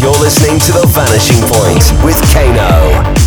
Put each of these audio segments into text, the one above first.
You're listening to The Vanishing Point with Kano.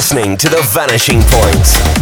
Listening to The Vanishing Point.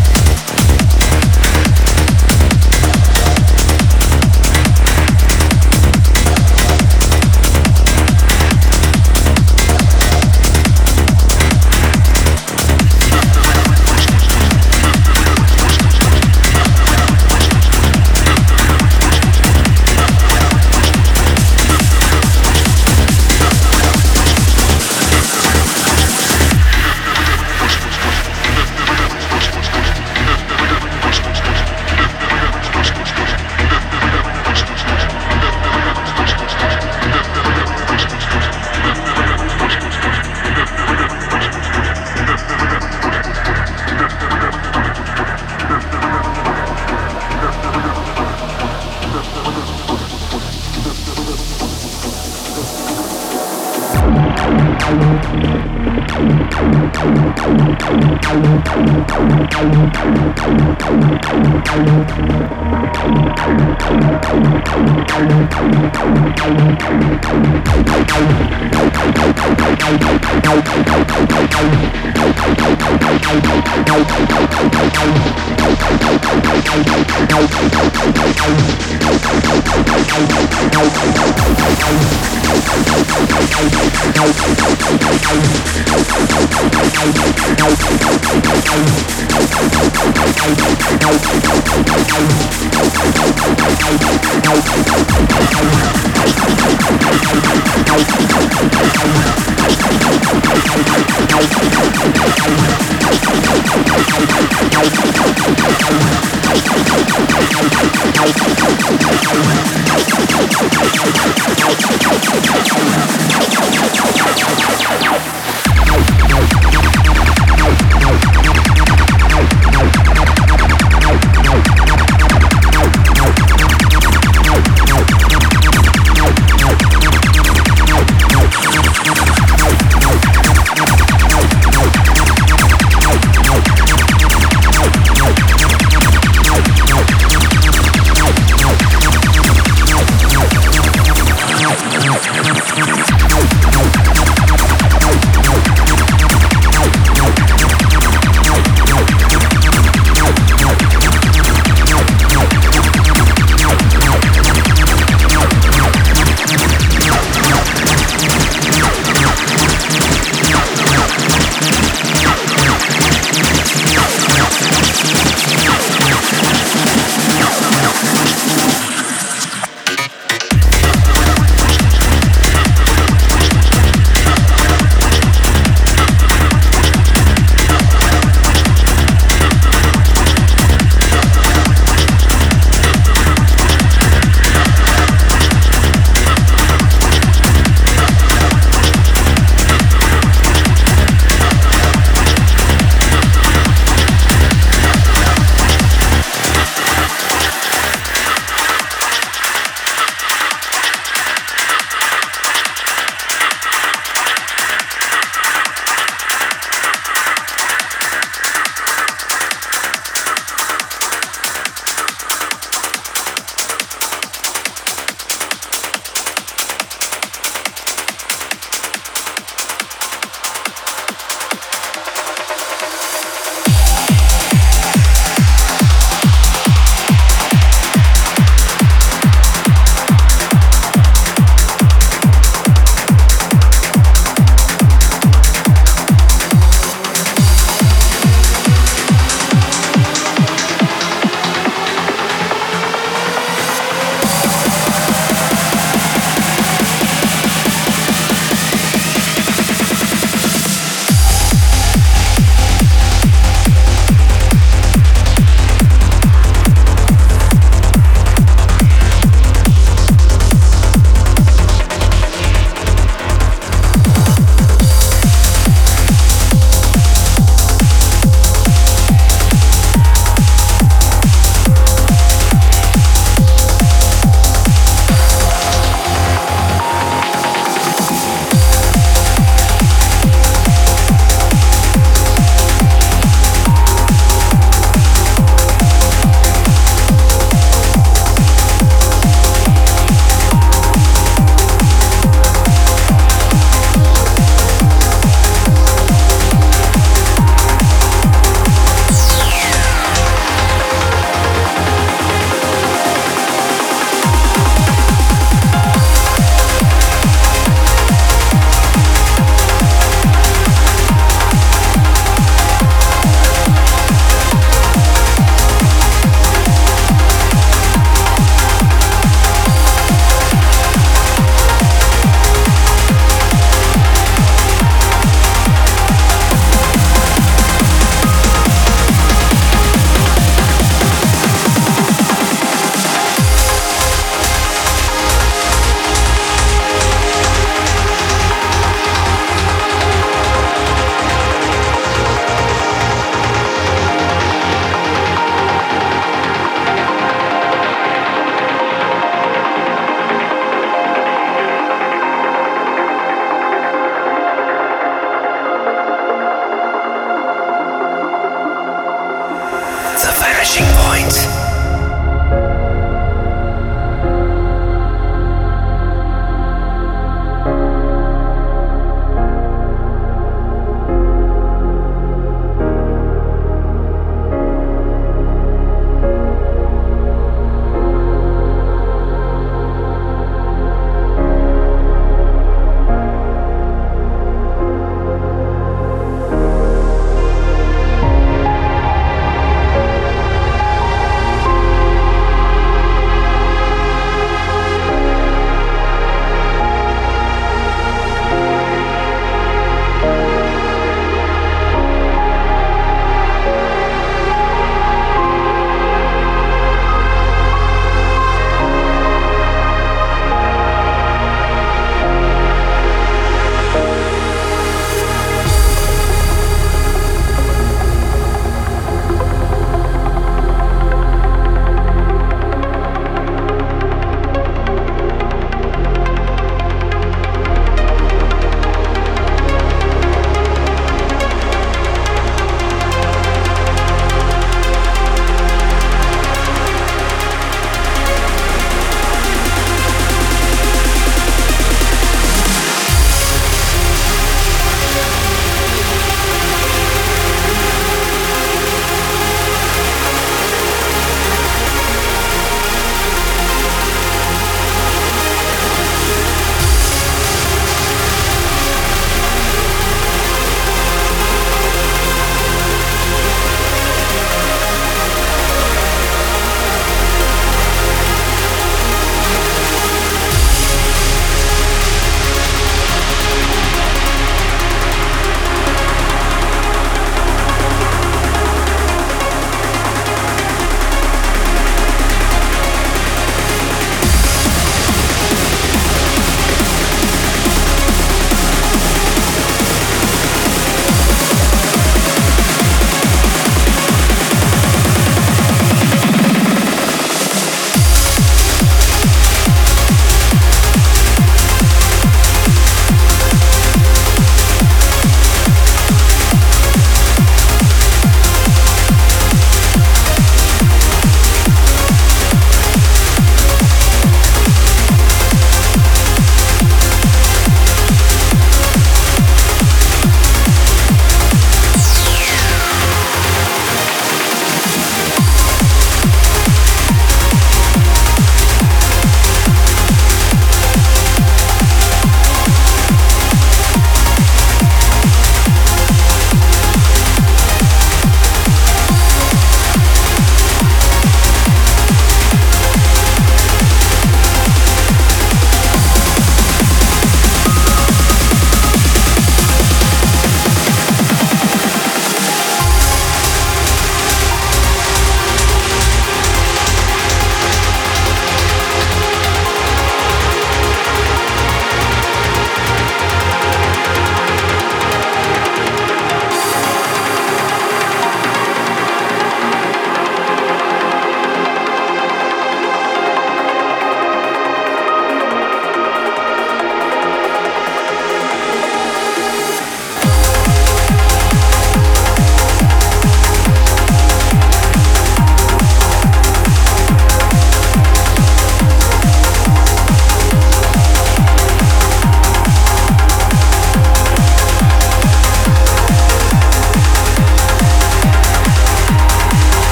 Crashing Point.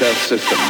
Broadcast system.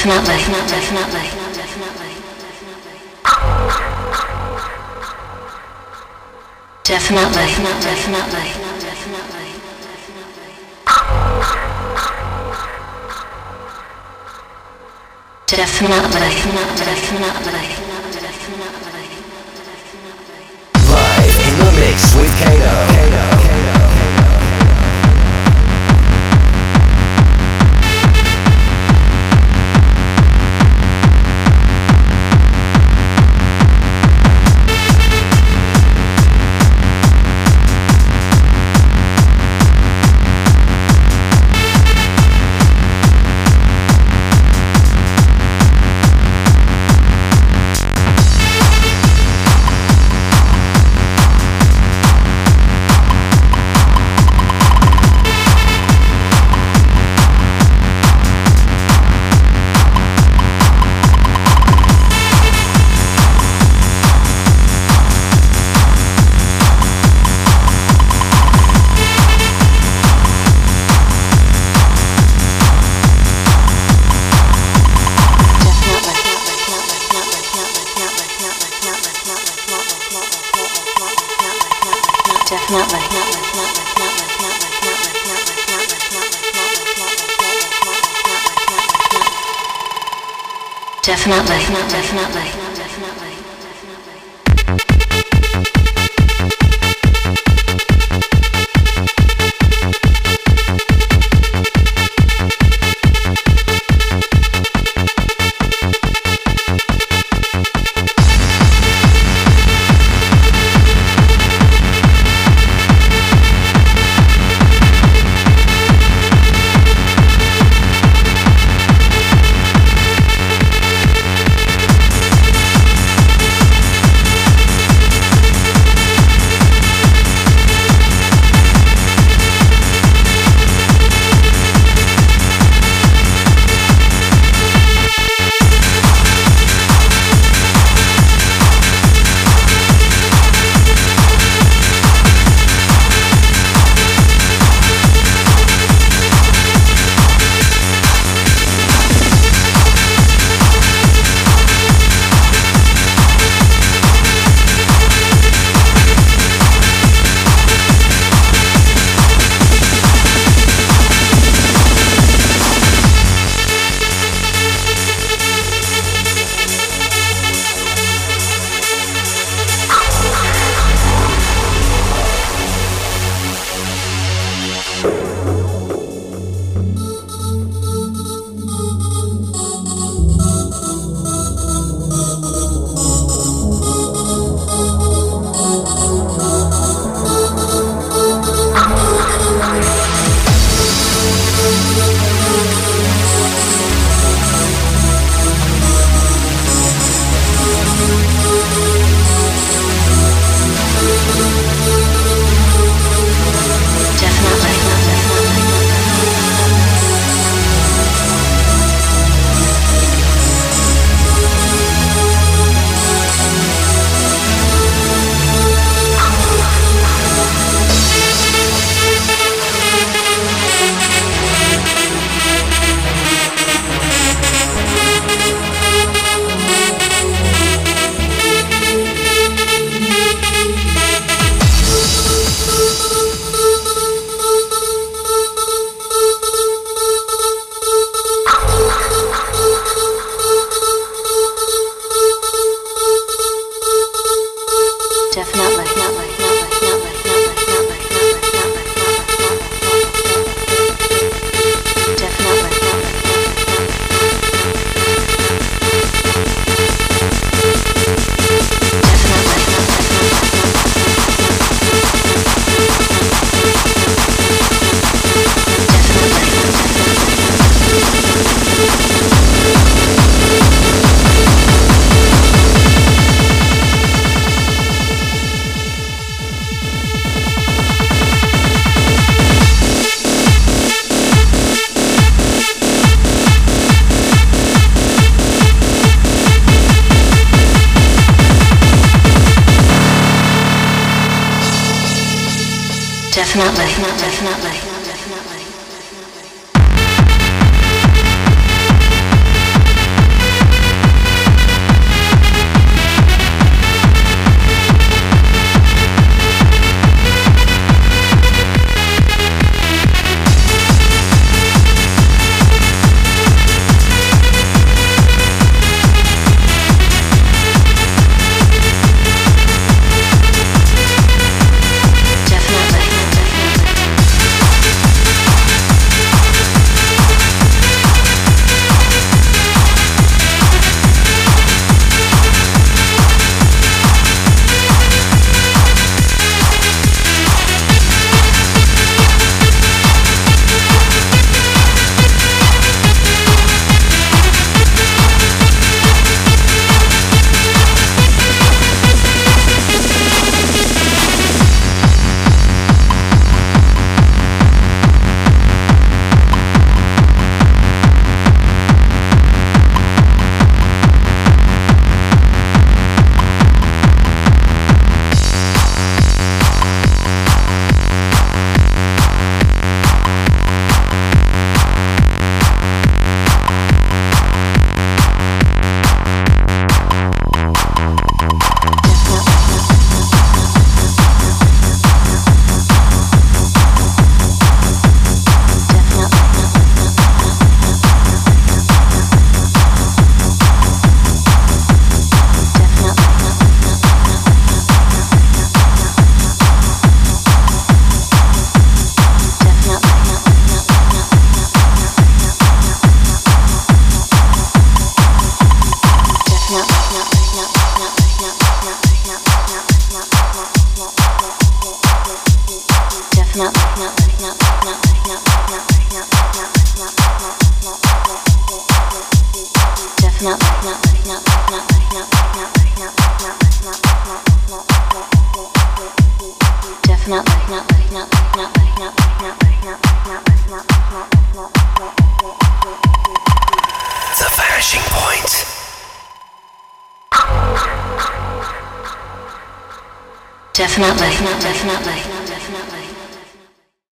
Definitely, definitely, definitely. Definitely, definitely, definitely. Definitely, definitely, definitely. Definitely, definitely. Live in the mix with Kano.